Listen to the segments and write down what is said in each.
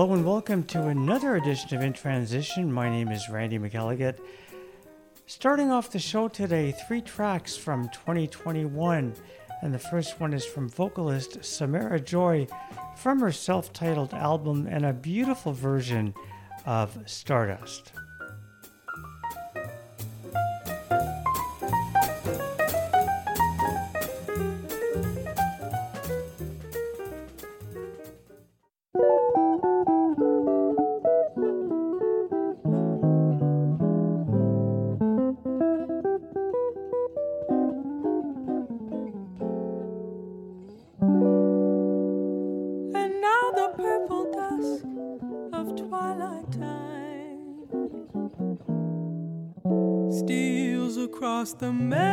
Hello and welcome to another edition of In Transition. My name is Randy McElligott. Starting off the show today, three tracks from 2021, and the first one is from vocalist Samara Joy from her self titled album and a beautiful version of Stardust. the man.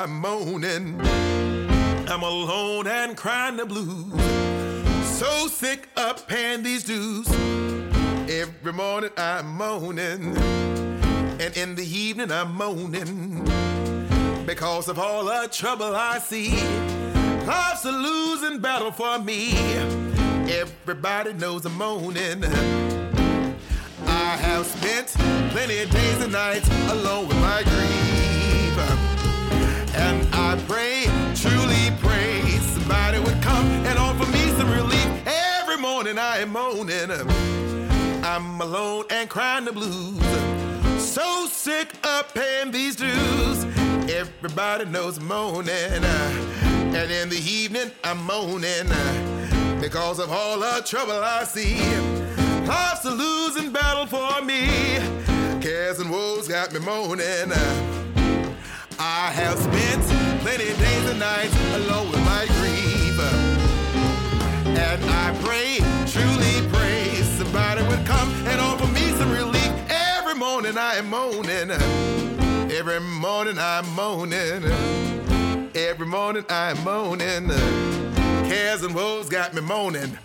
I'm moaning. I'm alone and crying the blues. So sick of paying these dues. Every morning I'm moaning. And in the evening I'm moaning. Because of all the trouble I see. Life's a losing battle for me. Everybody knows I'm moaning. I have spent plenty of days and nights alone with my grief. And I pray, truly pray, somebody would come and offer me some relief. Every morning I am moaning. I'm alone and crying the blues. So sick of paying these dues. Everybody knows I'm moaning. And in the evening I'm moaning because of all the trouble I see. Life's a losing battle for me. Cares and woes got me moaning. I have spent plenty days and nights alone with my grief. And I pray, truly pray, somebody would come and offer me some relief. Every morning I am moaning. Every morning I'm moaning. Every morning I'm moaning. Cares and woes got me moaning.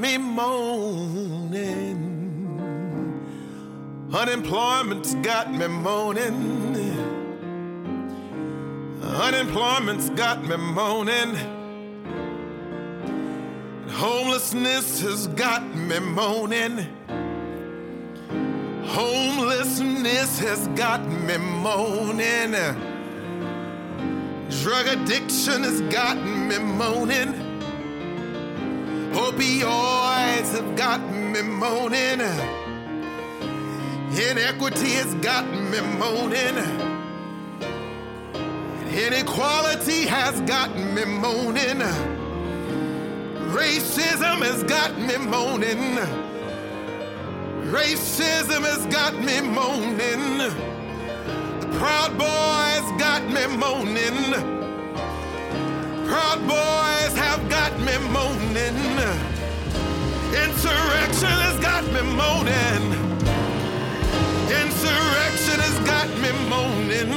Me moaning. Unemployment's got me moaning. Unemployment's got me moaning. Homelessness has got me moaning. Homelessness has got me moaning. Drug addiction has got me moaning. Opioids have got me moaning. Inequity has got me moaning. Inequality has got me moaning. Racism has got me moaning. Racism has got me moaning. The Proud Boys got me moaning. Proud Boys have got me moaning. Insurrection has got me moaning. Insurrection has got me moaning.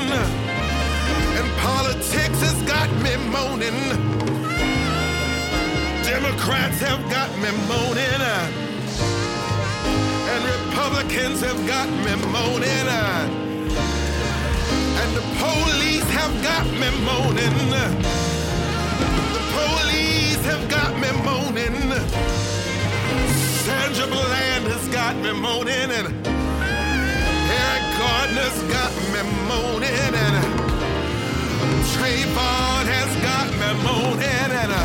And politics has got me moaning. Democrats have got me moaning. And Republicans have got me moaning. And the police have got me moaning. Have got me moaning. Sandra Bland has got me moaning. And Eric Gardner's got me moaning. And Trayvon has got me moaning. And uh,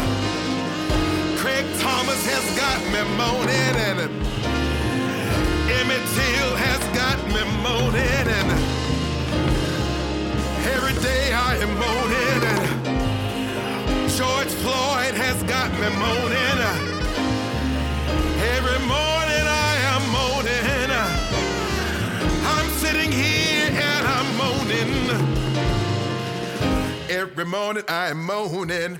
Craig Thomas has got me moaning. And Emmett Till has got me moaning. And every day I am moaning. And George Floyd has got me moaning. Every morning I am moaning. I'm sitting here and I'm moaning. Every morning I am moaning.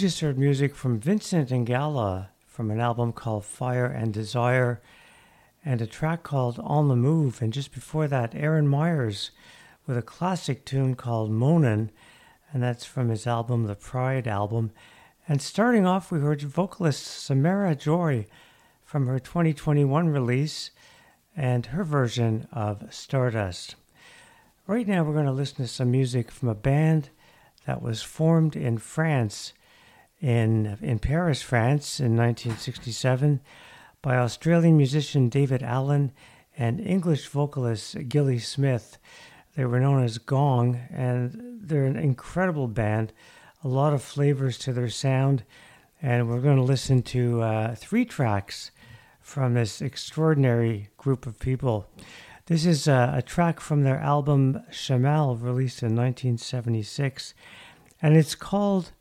Just heard music from Vincent Ingala from an album called Fire and Desire and a track called On the Move. And just before that, Aaron Myers with a classic tune called Moanin', and that's from his album, the Pride album. And starting off, we heard vocalist Samara Joy from her 2021 release and her version of Stardust. Right now, we're going to listen to some music from a band that was formed in France in, in Paris, France in 1967 by Australian musician Daevid Allen and English vocalist Gilli Smyth. They were known as Gong, and they're an incredible band, a lot of flavors to their sound. And we're going to listen to uh, three tracks from this extraordinary group of people. This is a, a track from their album Shamal, released in 1976, and it's called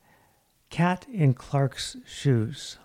Cat in Clark's Shoes.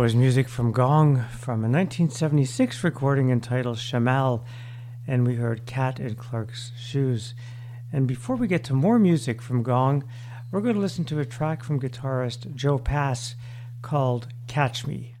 Was music from Gong from a 1976 recording entitled Shamal, and we heard Cat in Clark's Shoes. And before we get to more music from Gong, we're going to listen to a track from guitarist Joe Pass called Catch Me.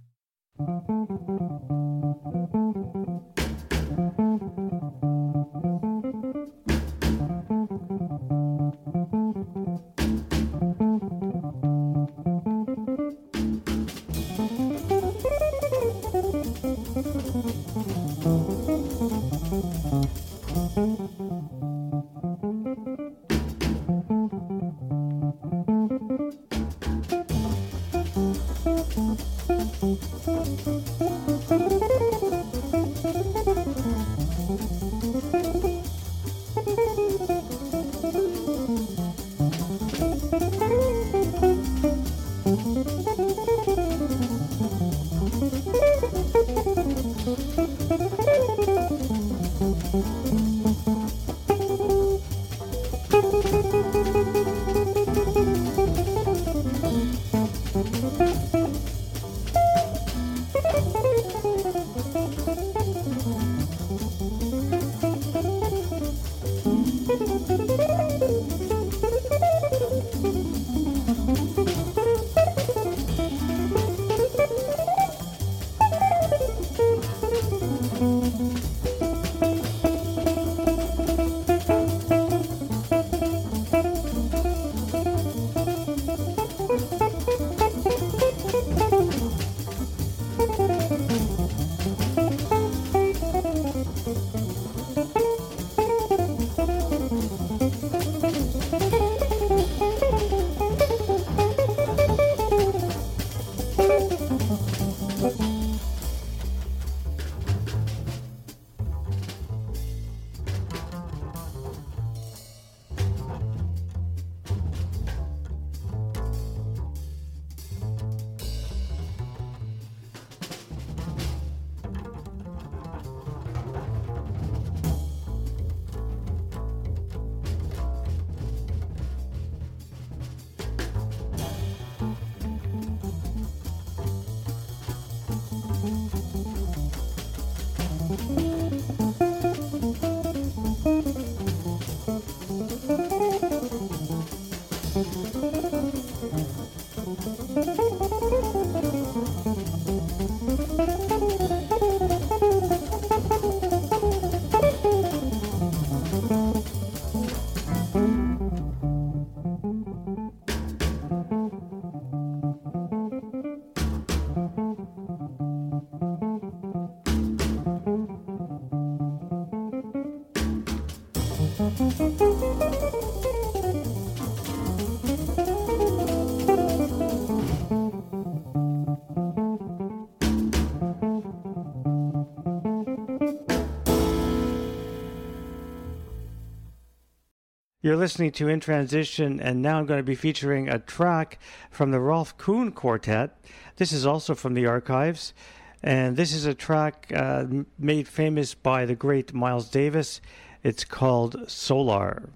You're listening to In Transition, and now I'm going to be featuring a track from the Rolf Kuhn Quartet. This is also from the archives, and this is a track uh, made famous by the great Miles Davis. It's called Solar.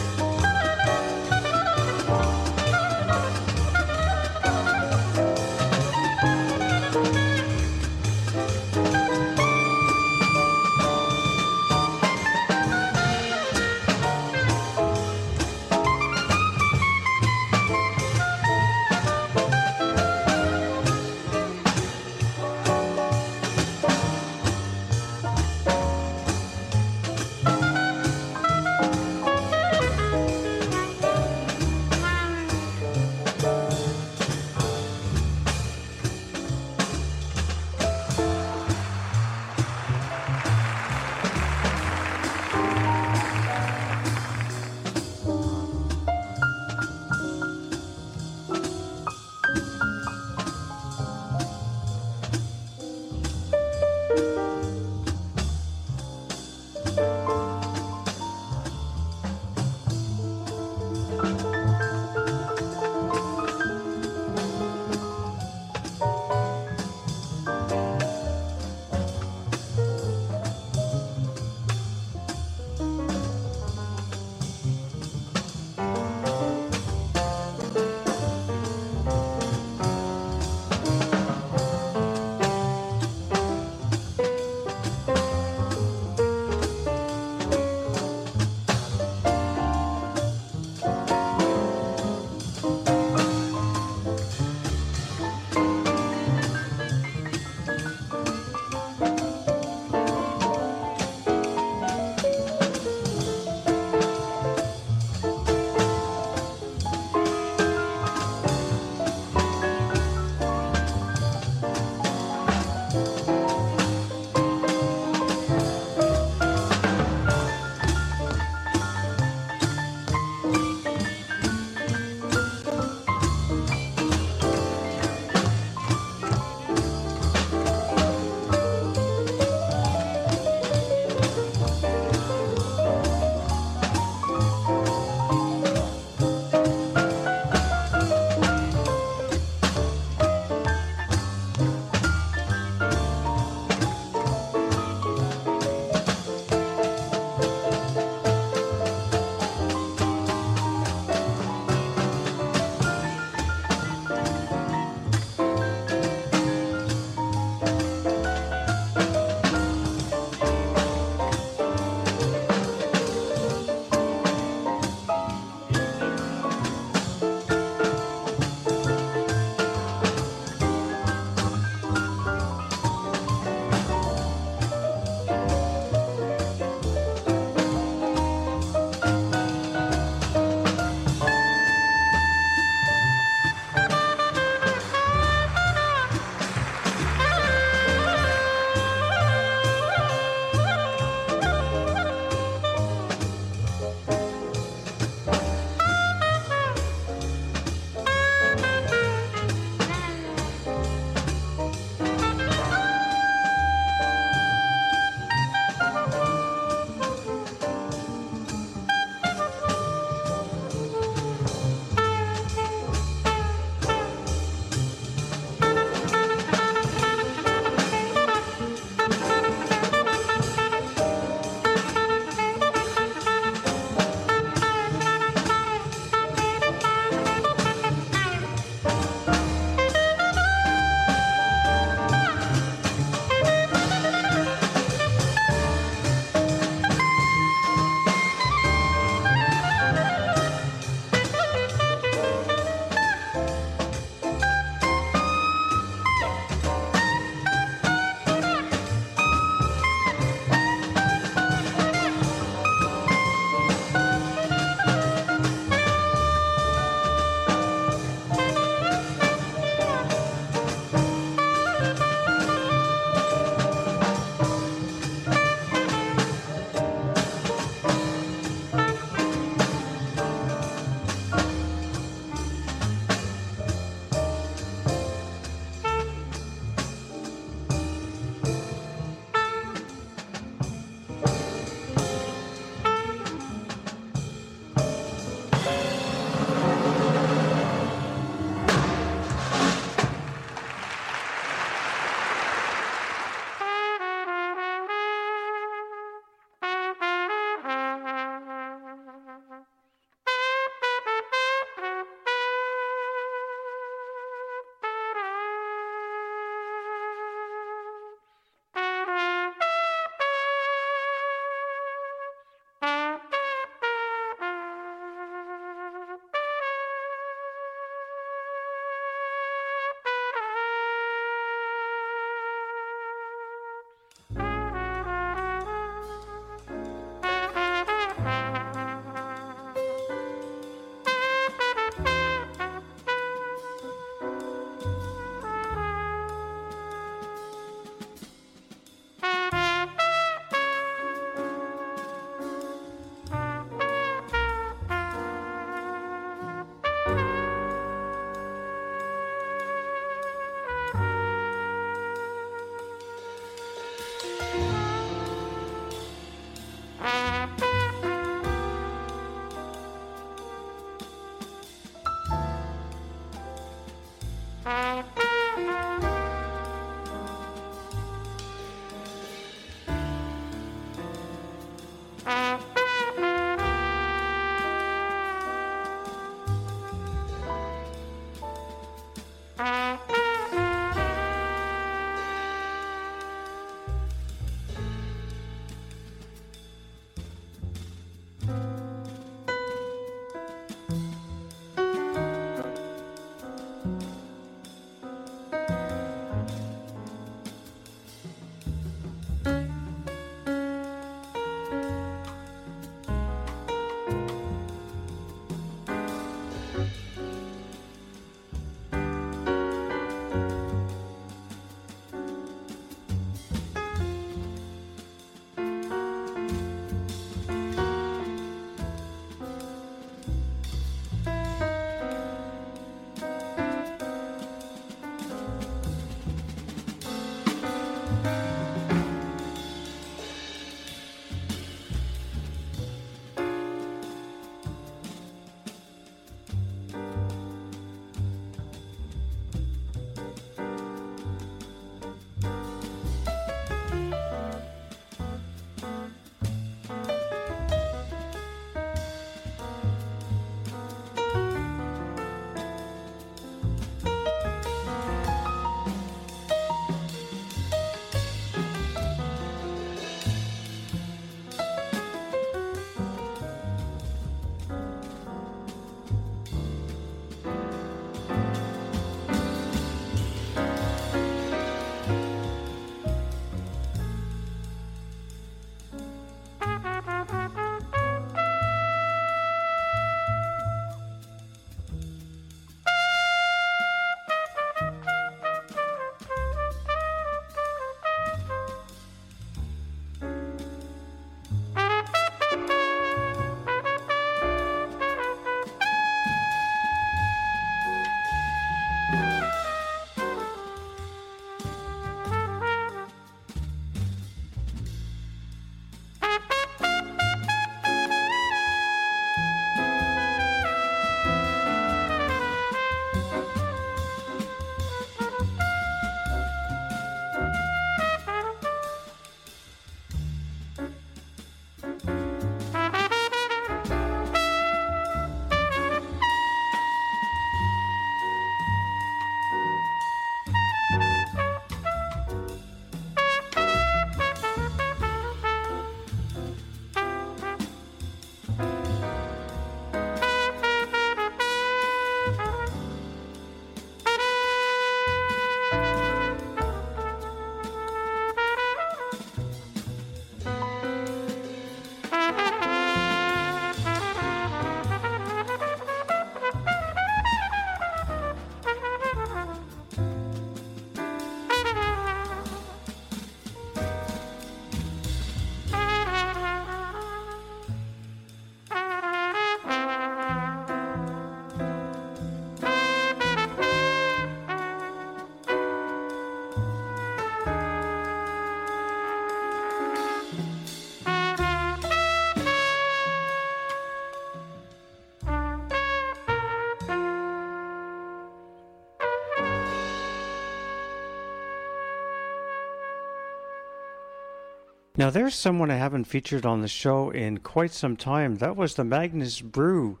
Now, there's someone I haven't featured on the show in quite some time. That was the Magnus Broo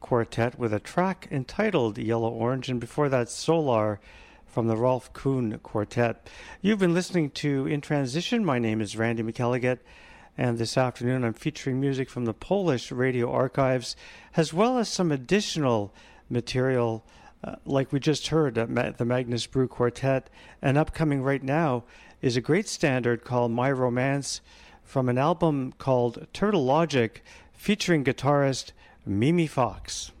Quartet with a track entitled Yellow Orange, and before that, Solar from the Rolf Kuhn Quartet. You've been listening to In Transition. My name is Randy McElligott, and this afternoon I'm featuring music from the Polish radio archives, as well as some additional material. Uh, like we just heard, the Magnus Broo Quartet, and upcoming right now is a great standard called My Romance from an album called Turtle Logic featuring guitarist Mimi Fox.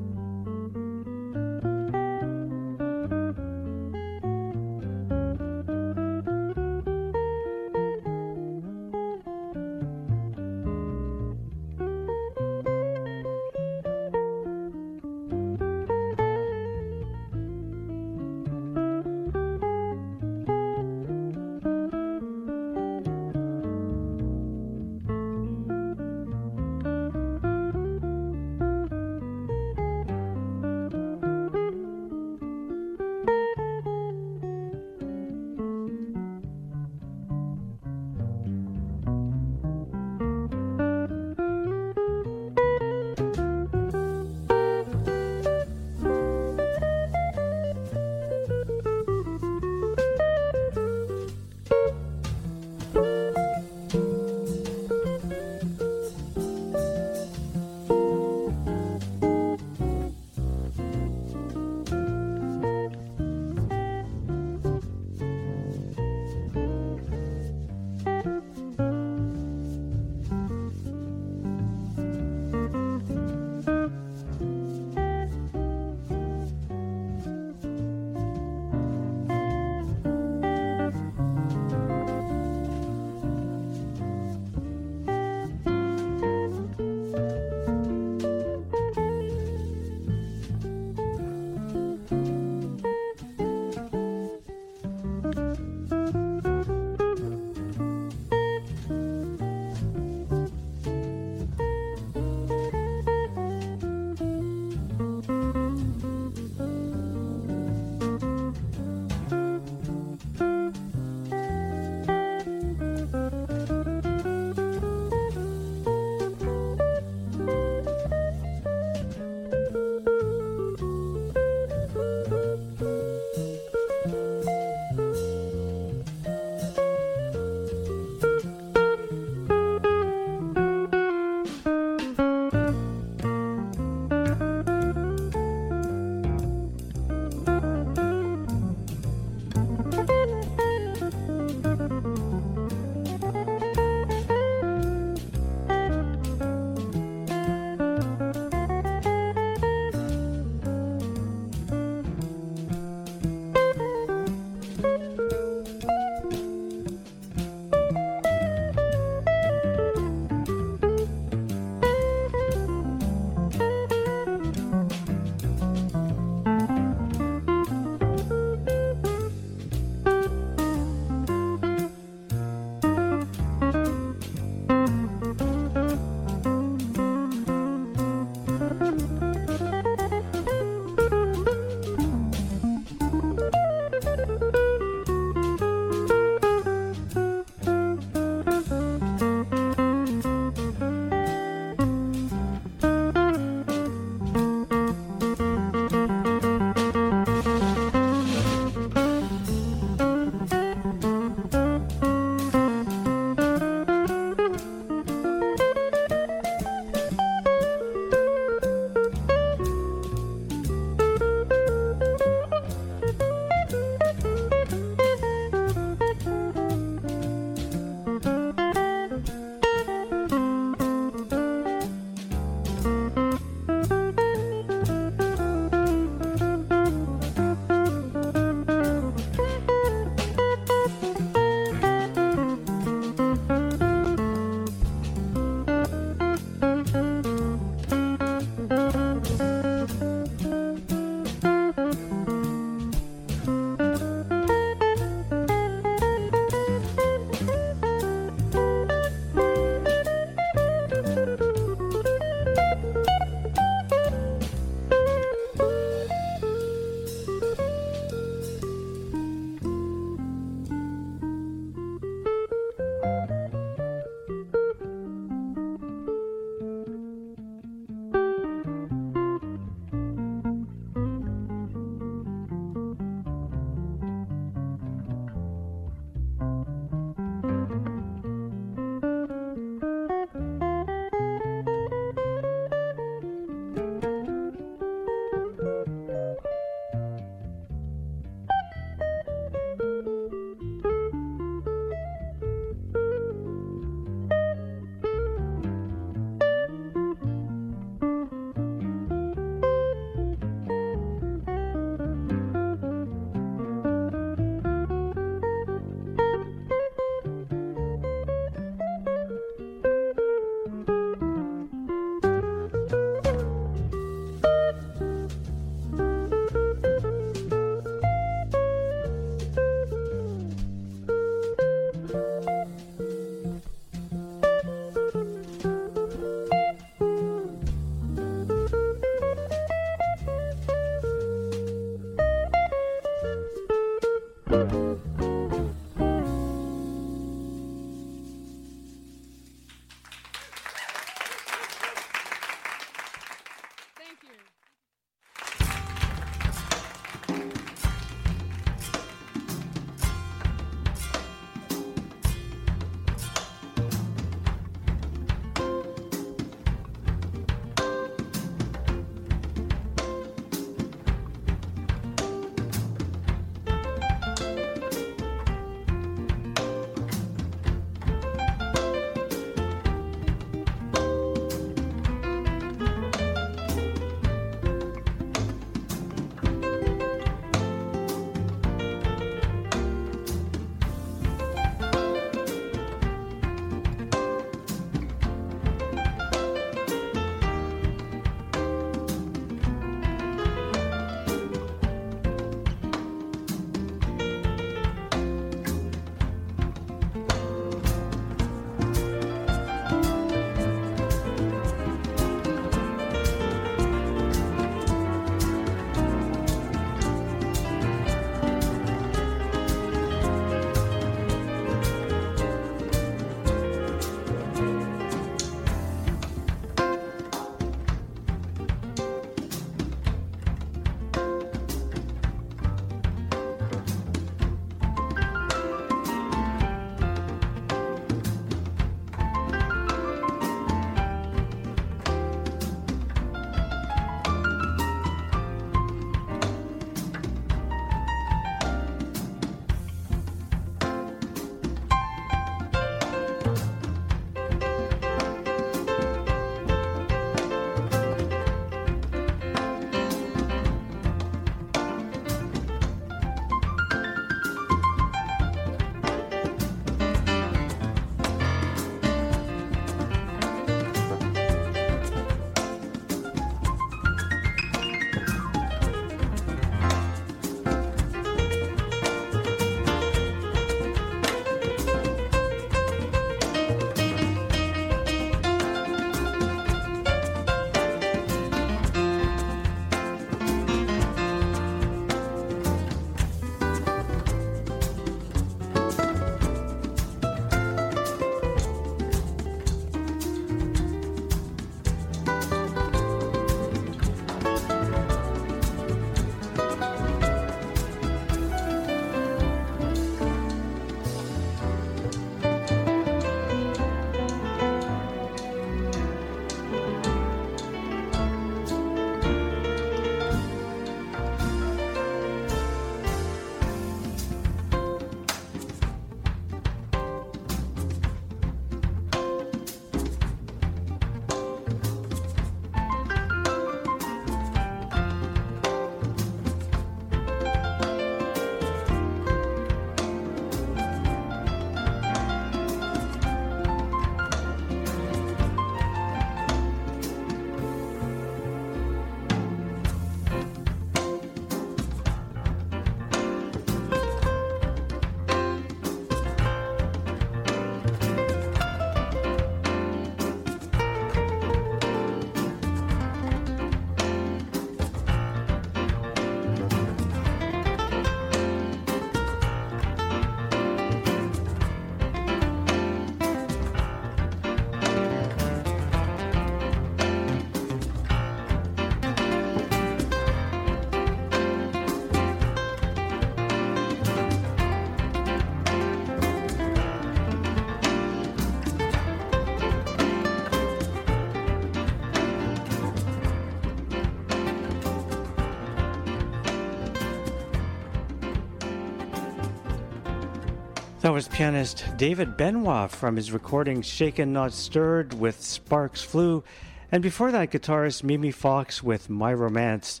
Was pianist David Benoit from his recording Shaken Not Stirred with Sparks Flew, and before that, guitarist Mimi Fox with My Romance.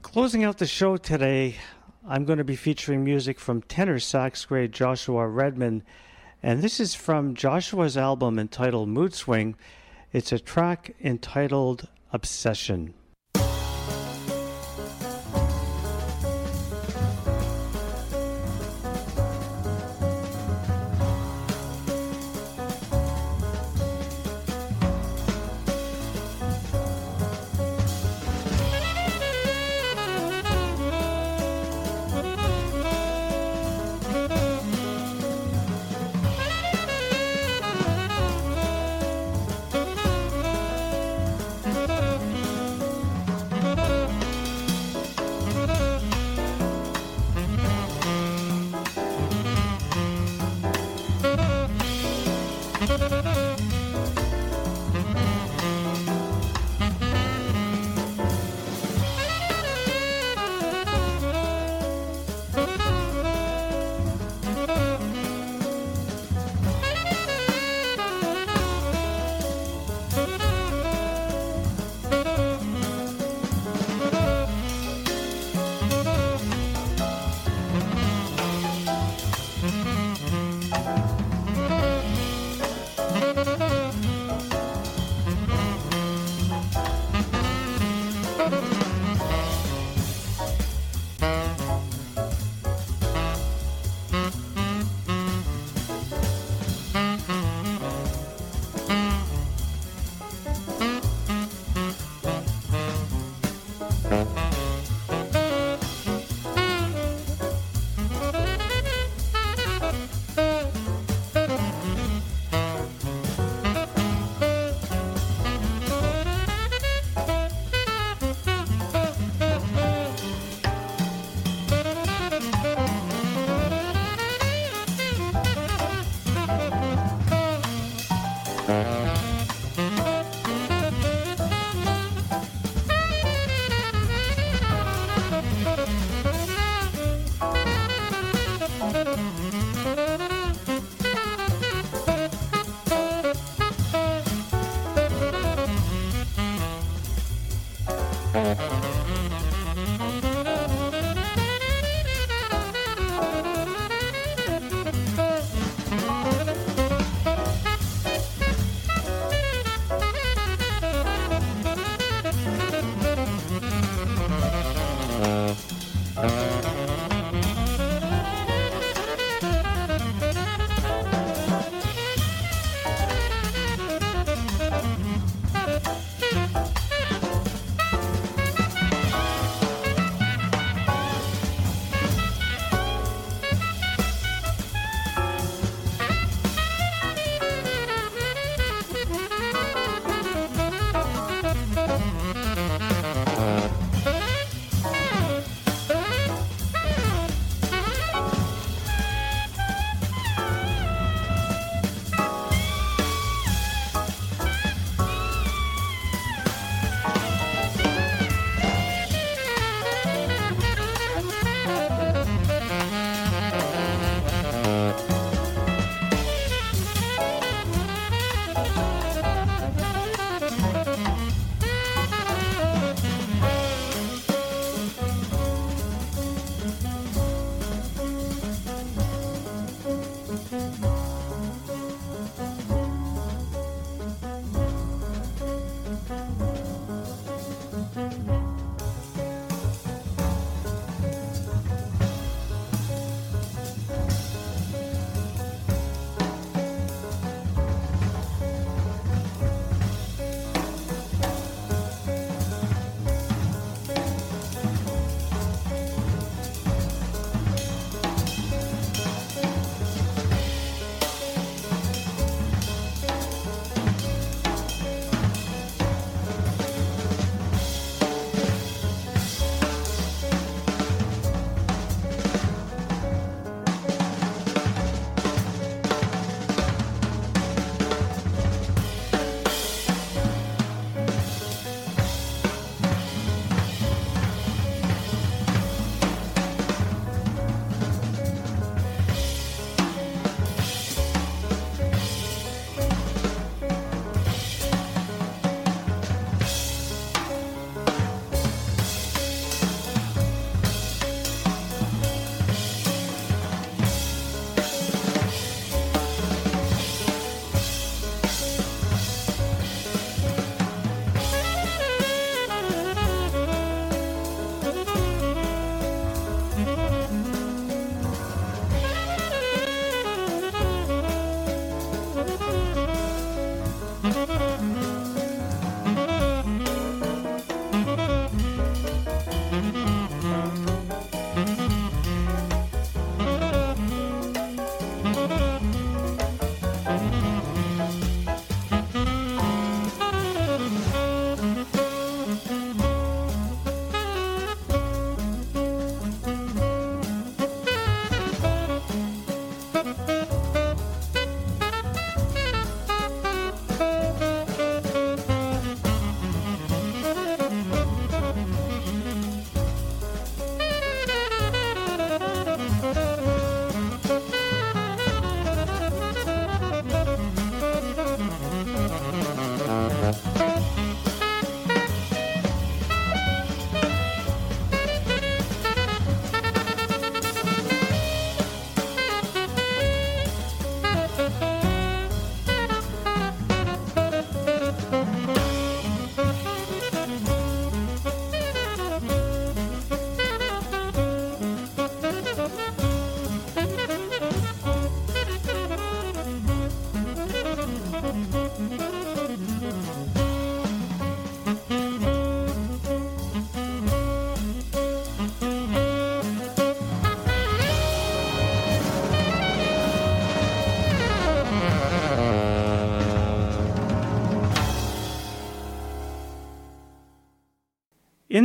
Closing out the show today, I'm going to be featuring music from tenor sax grade Joshua Redman, and this is from Joshua's album entitled Mood Swing. It's a track entitled Obsession.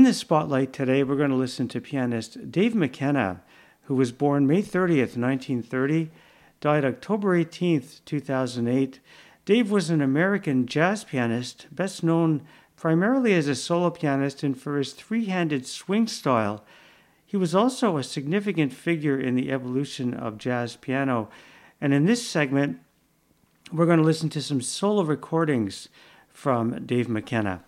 In the spotlight today, we're going to listen to pianist Dave McKenna, who was born May 30th, 1930, died October 18th, 2008. Dave was an American jazz pianist, best known primarily as a solo pianist and for his three handed swing style. He was also a significant figure in the evolution of jazz piano. And in this segment, we're going to listen to some solo recordings from Dave McKenna.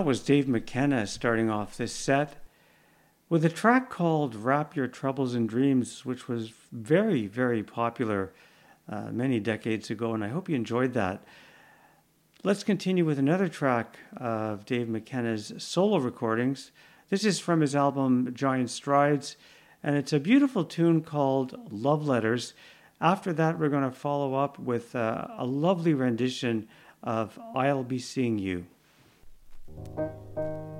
That was Dave McKenna starting off this set with a track called Wrap Your Troubles in Dreams, which was very, very popular uh, many decades ago, and I hope you enjoyed that. Let's continue with another track of Dave McKenna's solo recordings. This is from his album Giant Strides, and it's a beautiful tune called Love Letters. After that, we're going to follow up with uh, a lovely rendition of I'll Be Seeing You. うん。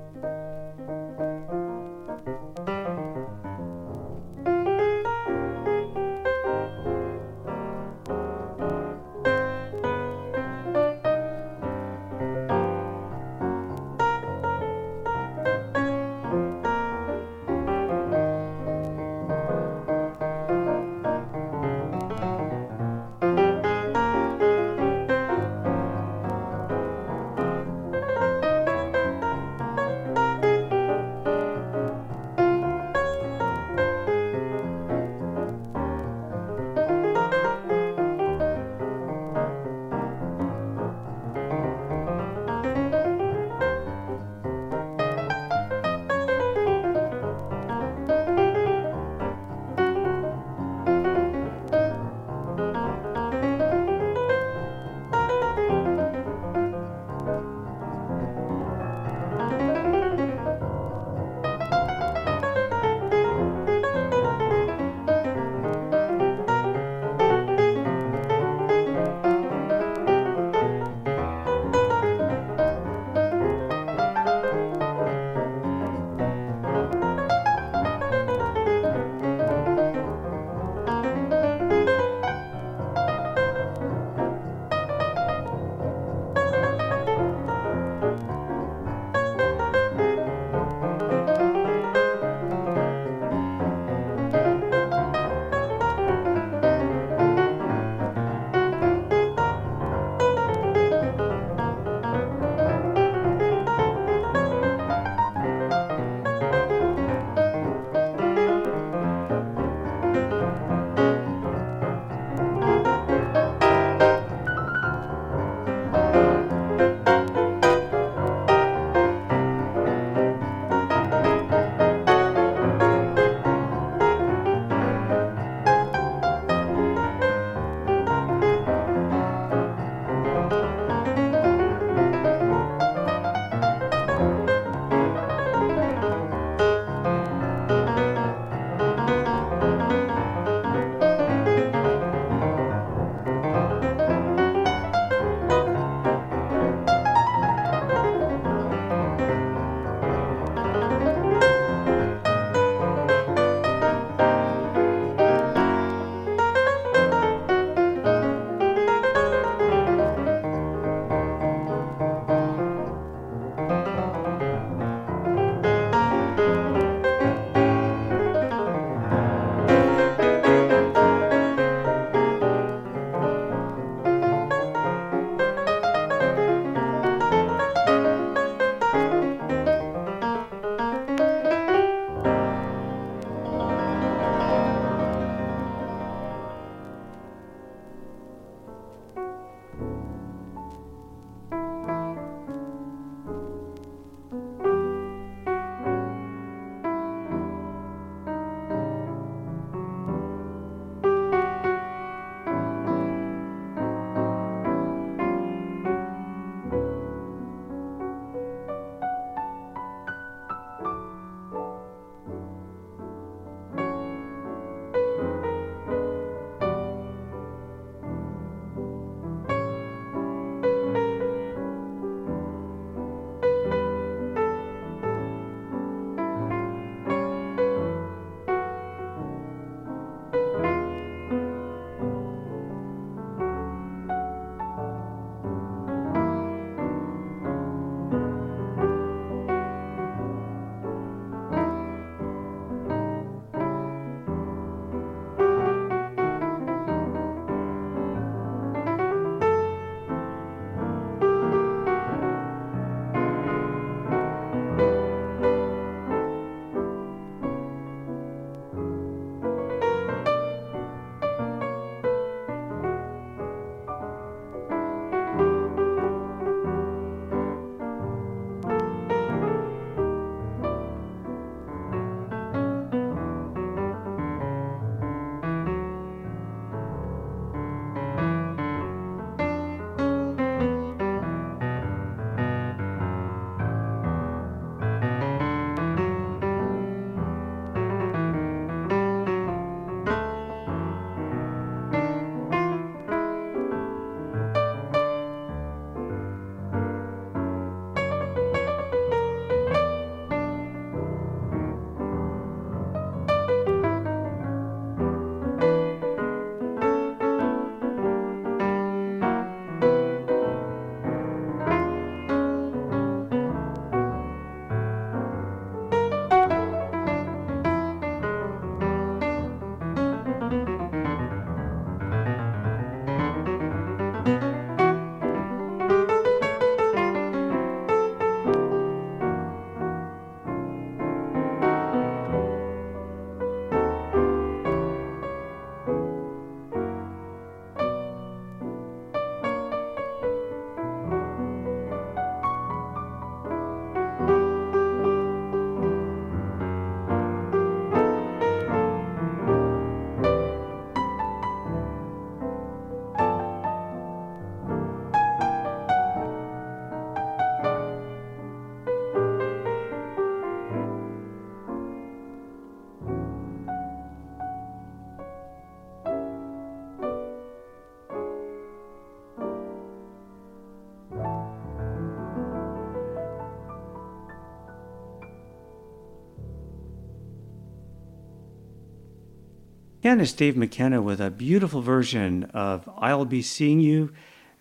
Again, it's Dave McKenna with a beautiful version of I'll Be Seeing You,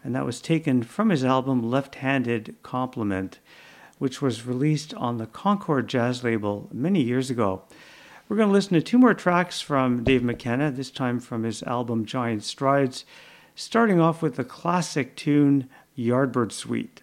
and that was taken from his album Left Handed Compliment, which was released on the Concord Jazz label many years ago. We're going to listen to two more tracks from Dave McKenna, this time from his album Giant Strides, starting off with the classic tune Yardbird Suite.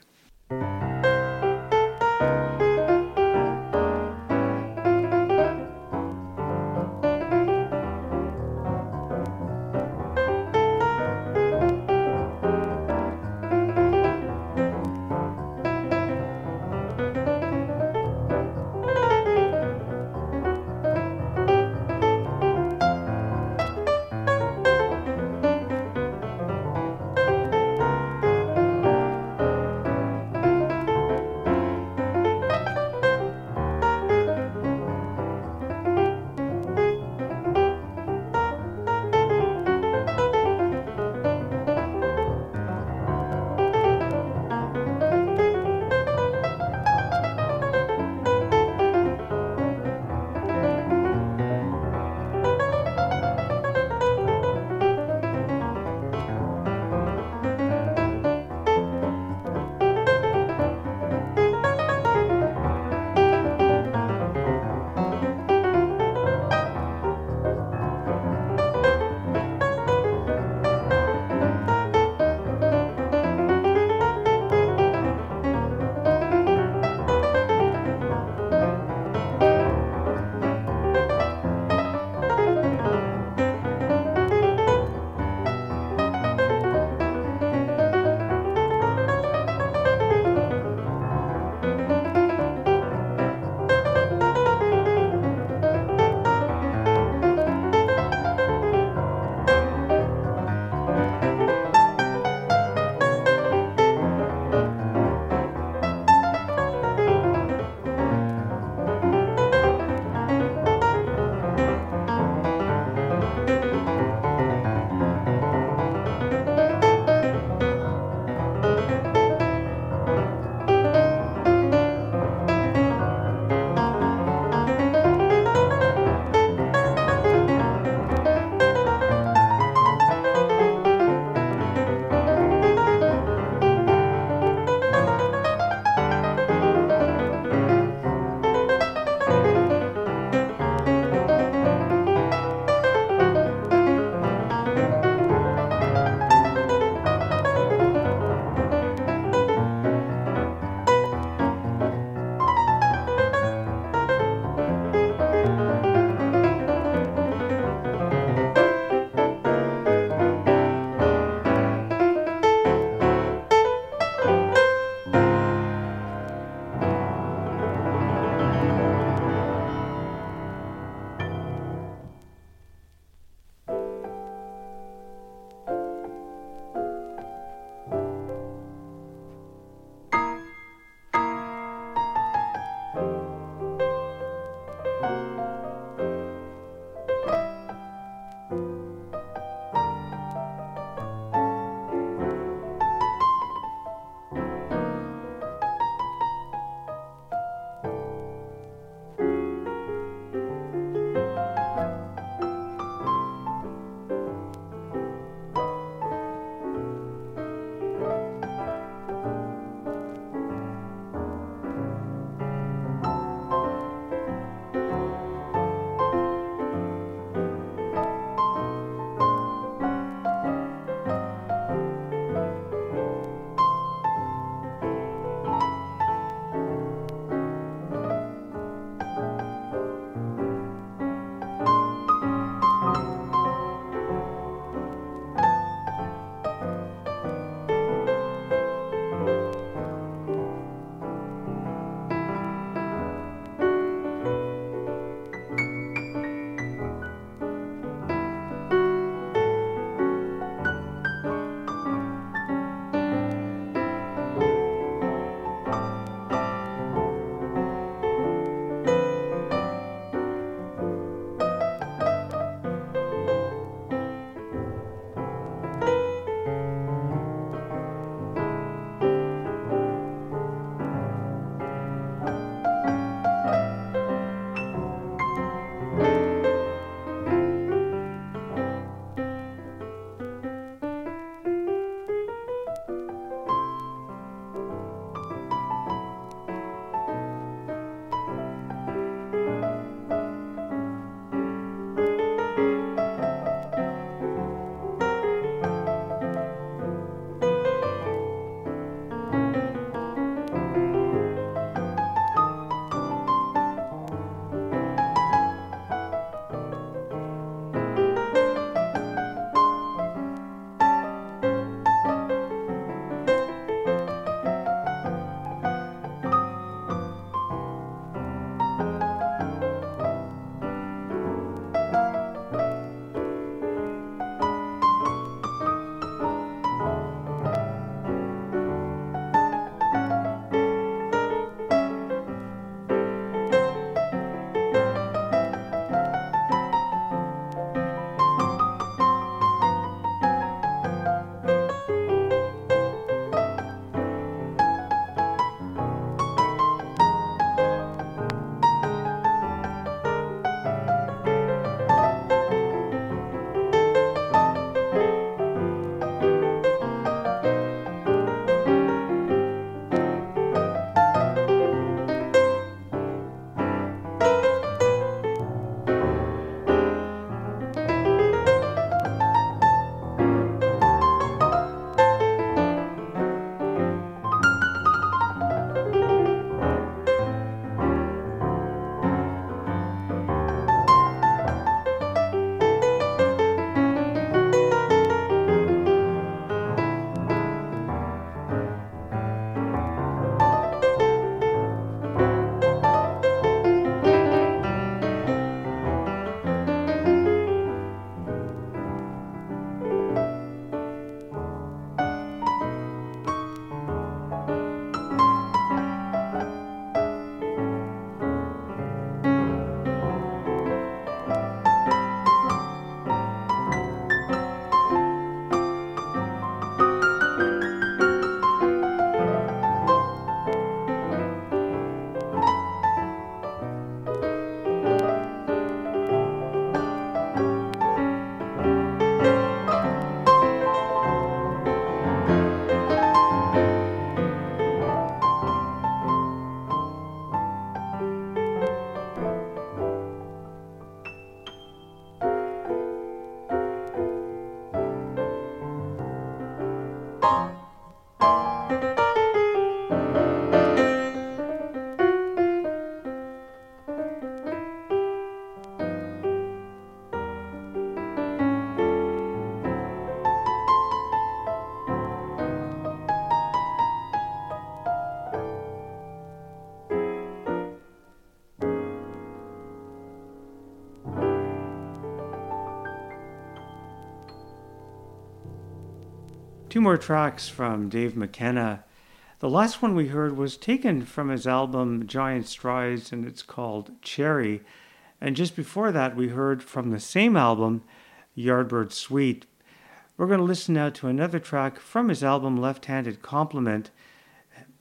Two more tracks from Dave McKenna. The last one we heard was taken from his album Giant Strides and it's called Cherry. And just before that, we heard from the same album, Yardbird Suite. We're going to listen now to another track from his album Left Handed Compliment.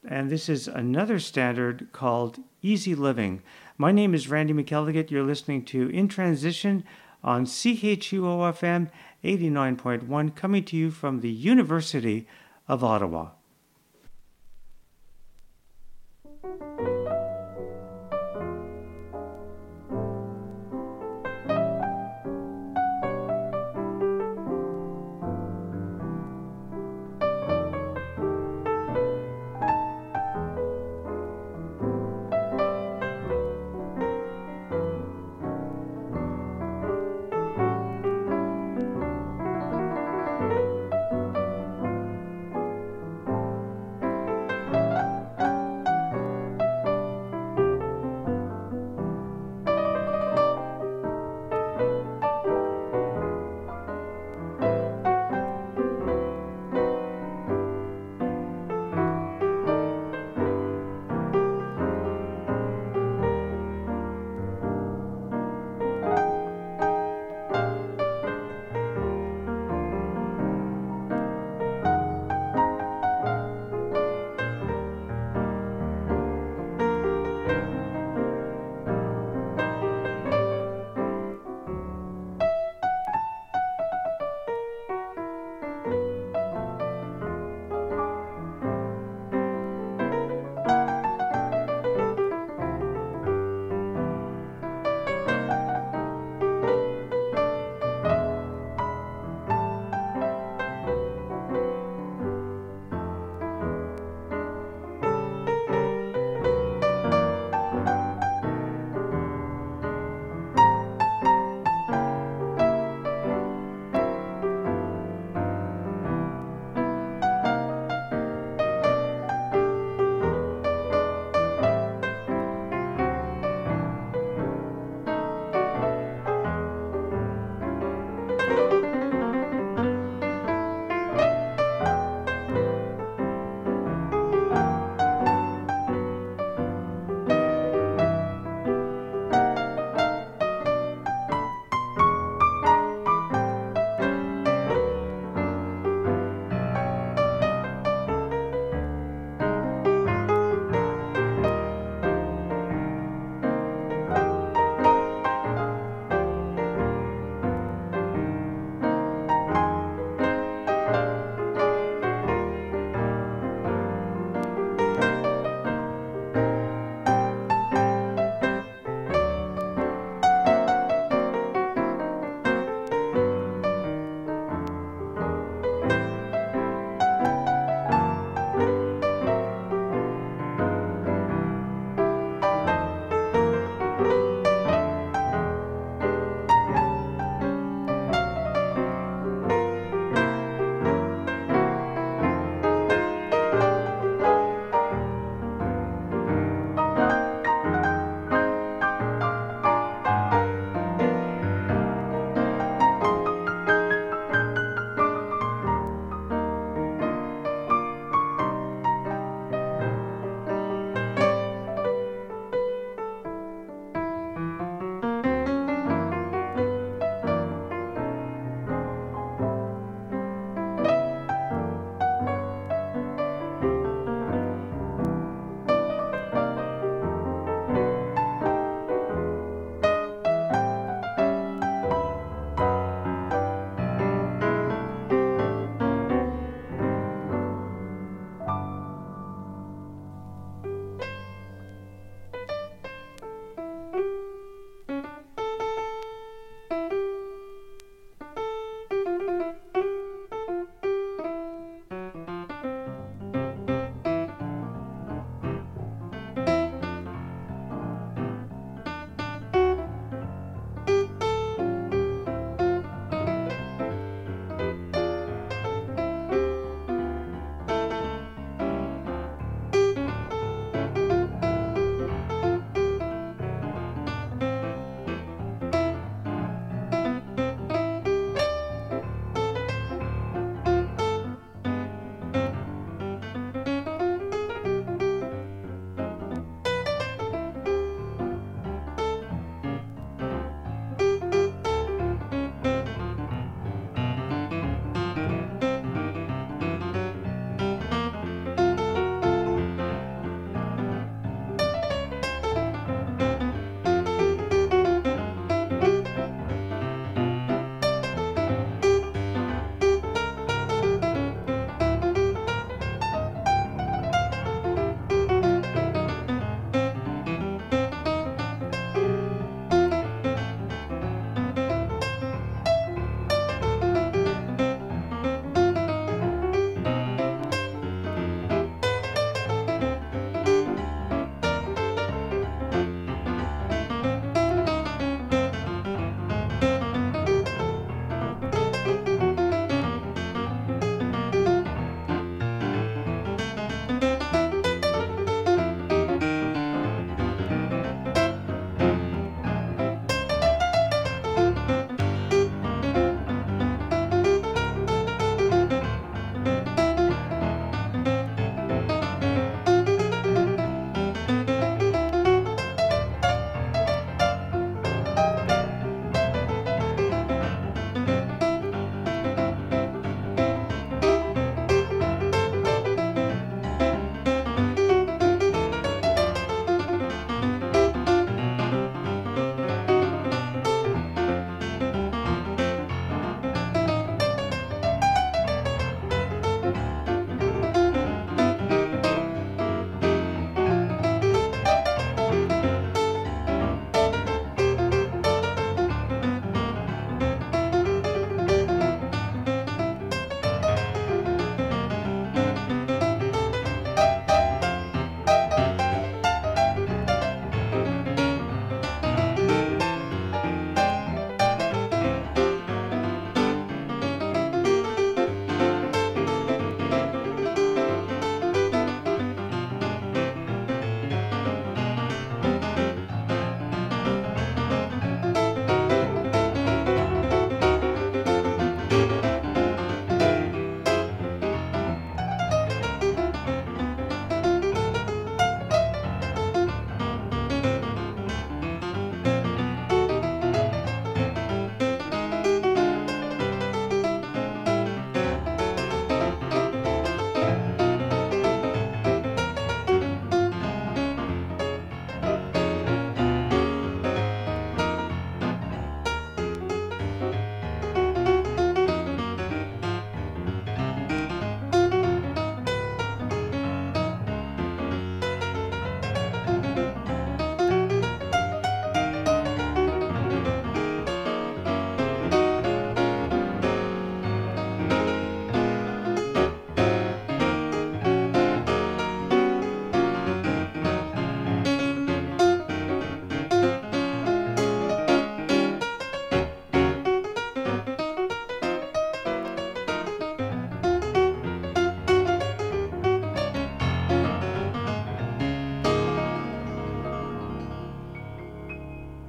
And this is another standard called Easy Living. My name is Randy McElligott. You're listening to In Transition on CHUOFM 89.1, coming to you from the University of Ottawa.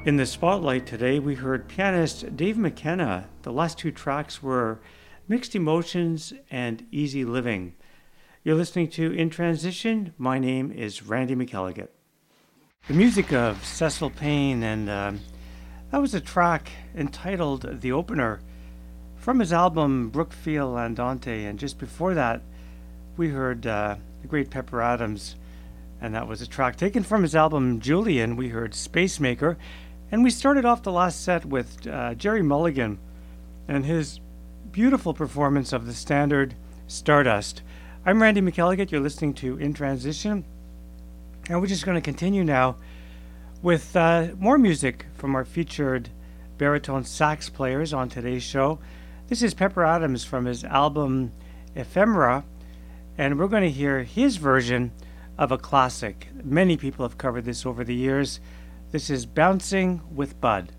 In the spotlight today, we heard pianist Dave McKenna. The last two tracks were Mixed Emotions and Easy Living. You're listening to In Transition. My name is Randy McElligott. The music of Cecil Payne, and uh, that was a track entitled The Opener from his album Brookfield Andante. And just before that, we heard uh, the great Pepper Adams, and that was a track taken from his album Julian. We heard Spacemaker. And we started off the last set with uh, Gerry Mulligan and his beautiful performance of the standard Stardust. I'm Randy McElligott. You're listening to In Transition. And we're just going to continue now with uh, more music from our featured baritone sax players on today's show. This is Pepper Adams from his album Ephemera, and we're going to hear his version of a classic. Many people have covered this over the years. This is Bouncing with Bud.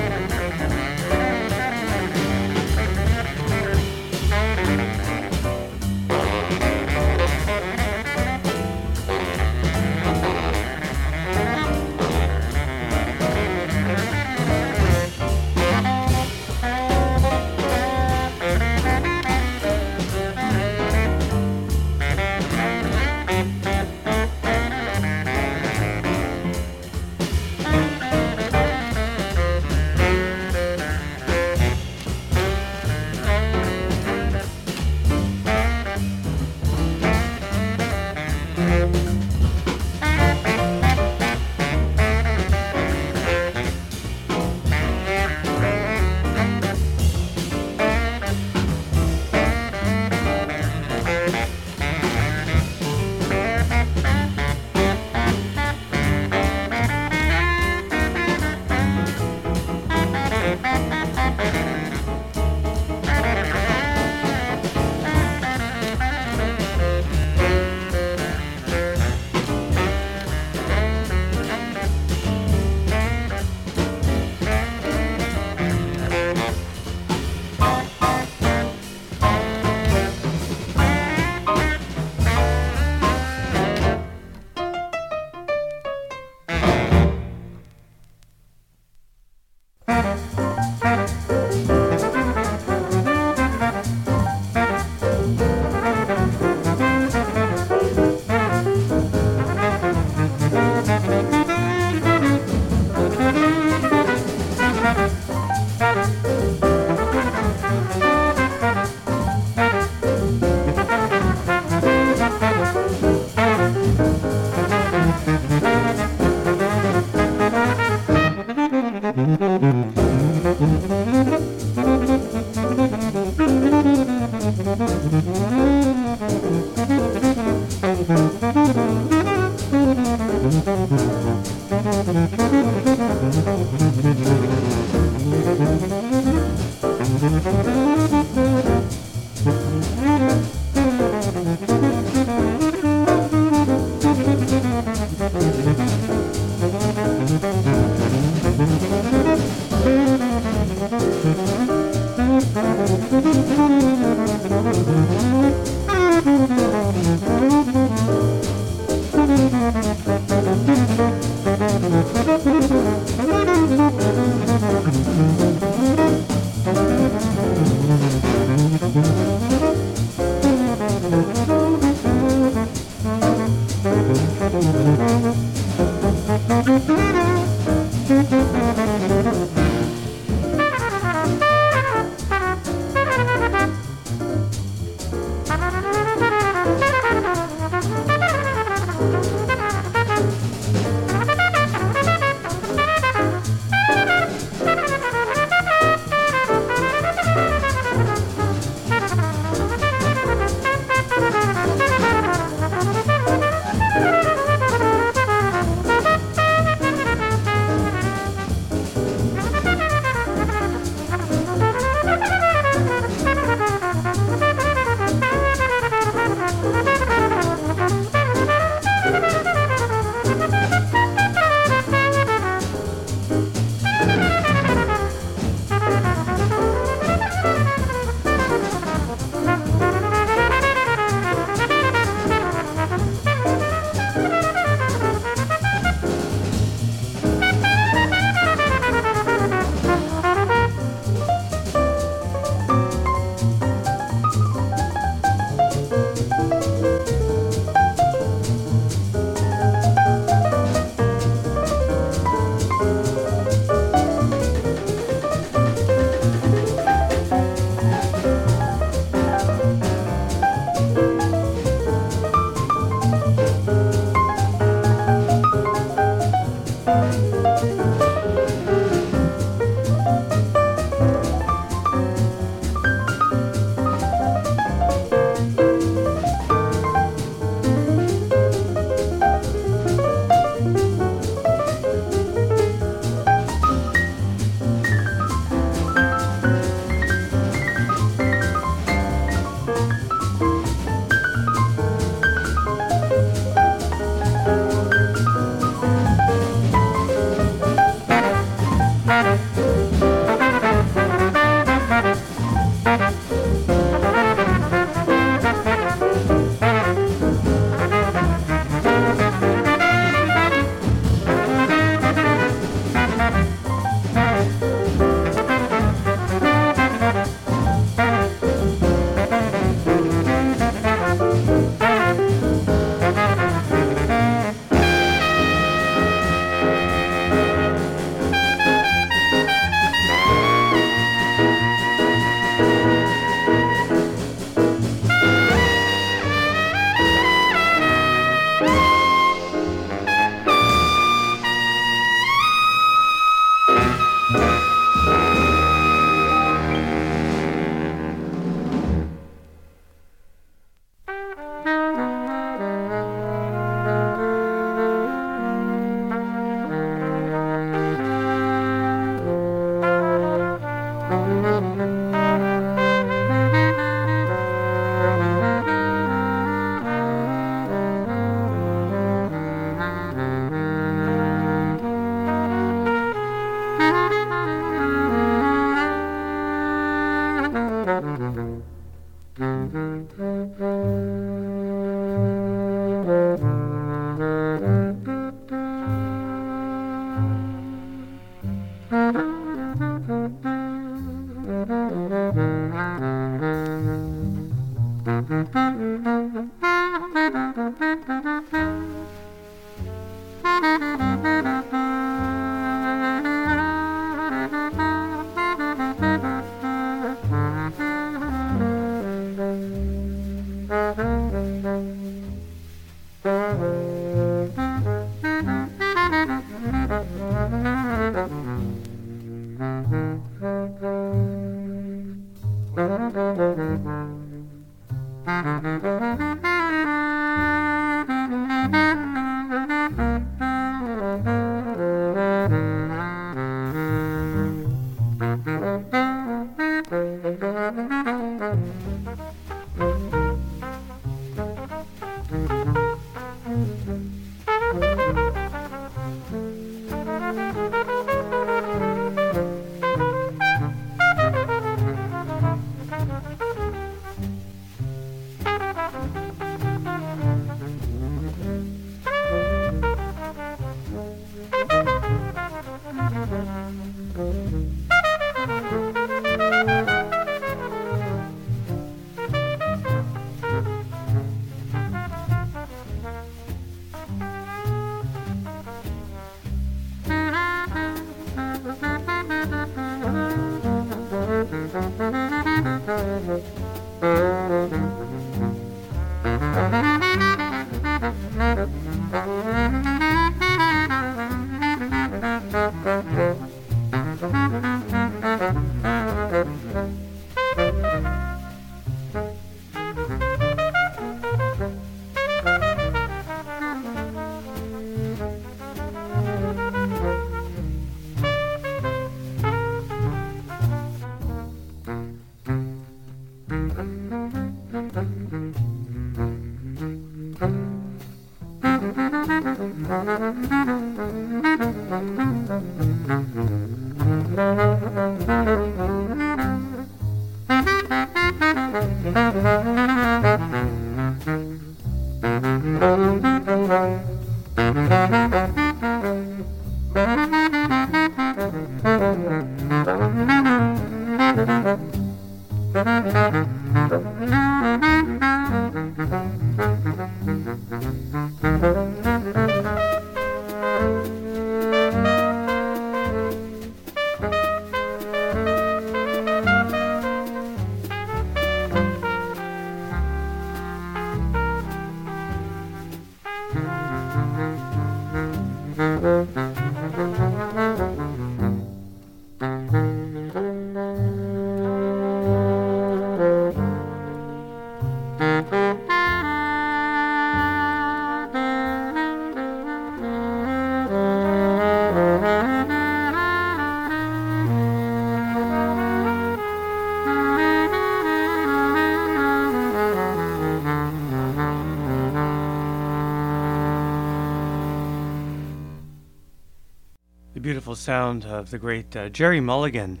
Sound of the great uh, Gerry Mulligan.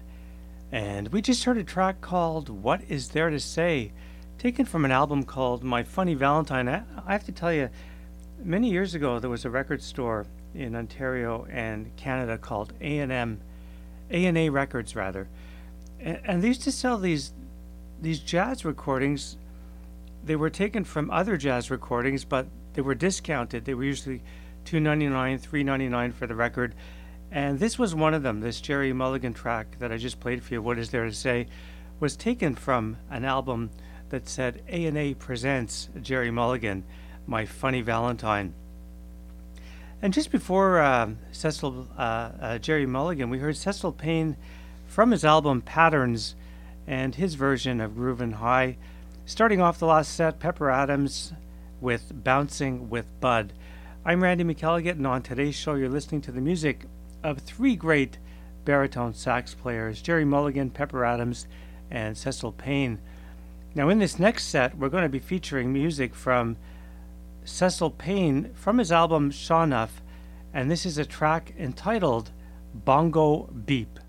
And we just heard a track called What Is There to Say, taken from an album called My Funny Valentine. I, have to tell you, many years ago there was a record store in Ontario and Canada called A&M, A&A Records rather. And, and they used to sell these these jazz recordings. They were taken from other jazz recordings, but they were discounted. They were usually two ninety nine, three ninety nine for the record, and this was one of them. This Gerry Mulligan track that I just played for you, What Is There to Say, was taken from an album that said A&A Presents Gerry Mulligan, My Funny Valentine. And just before uh, Cecil, uh, uh, Gerry Mulligan, we heard Cecil Payne from his album Patterns and his version of Groovin' High. Starting off the last set, Pepper Adams with Bouncing with Bud. I'm Randy McElligott, and on today's show, you're listening to the music of three great baritone sax players Gerry Mulligan, Pepper Adams, and Cecil Payne. Now, in this next set, we're going to be featuring music from Cecil Payne from his album Shaw Nuff, and this is a track entitled Bongo Beep.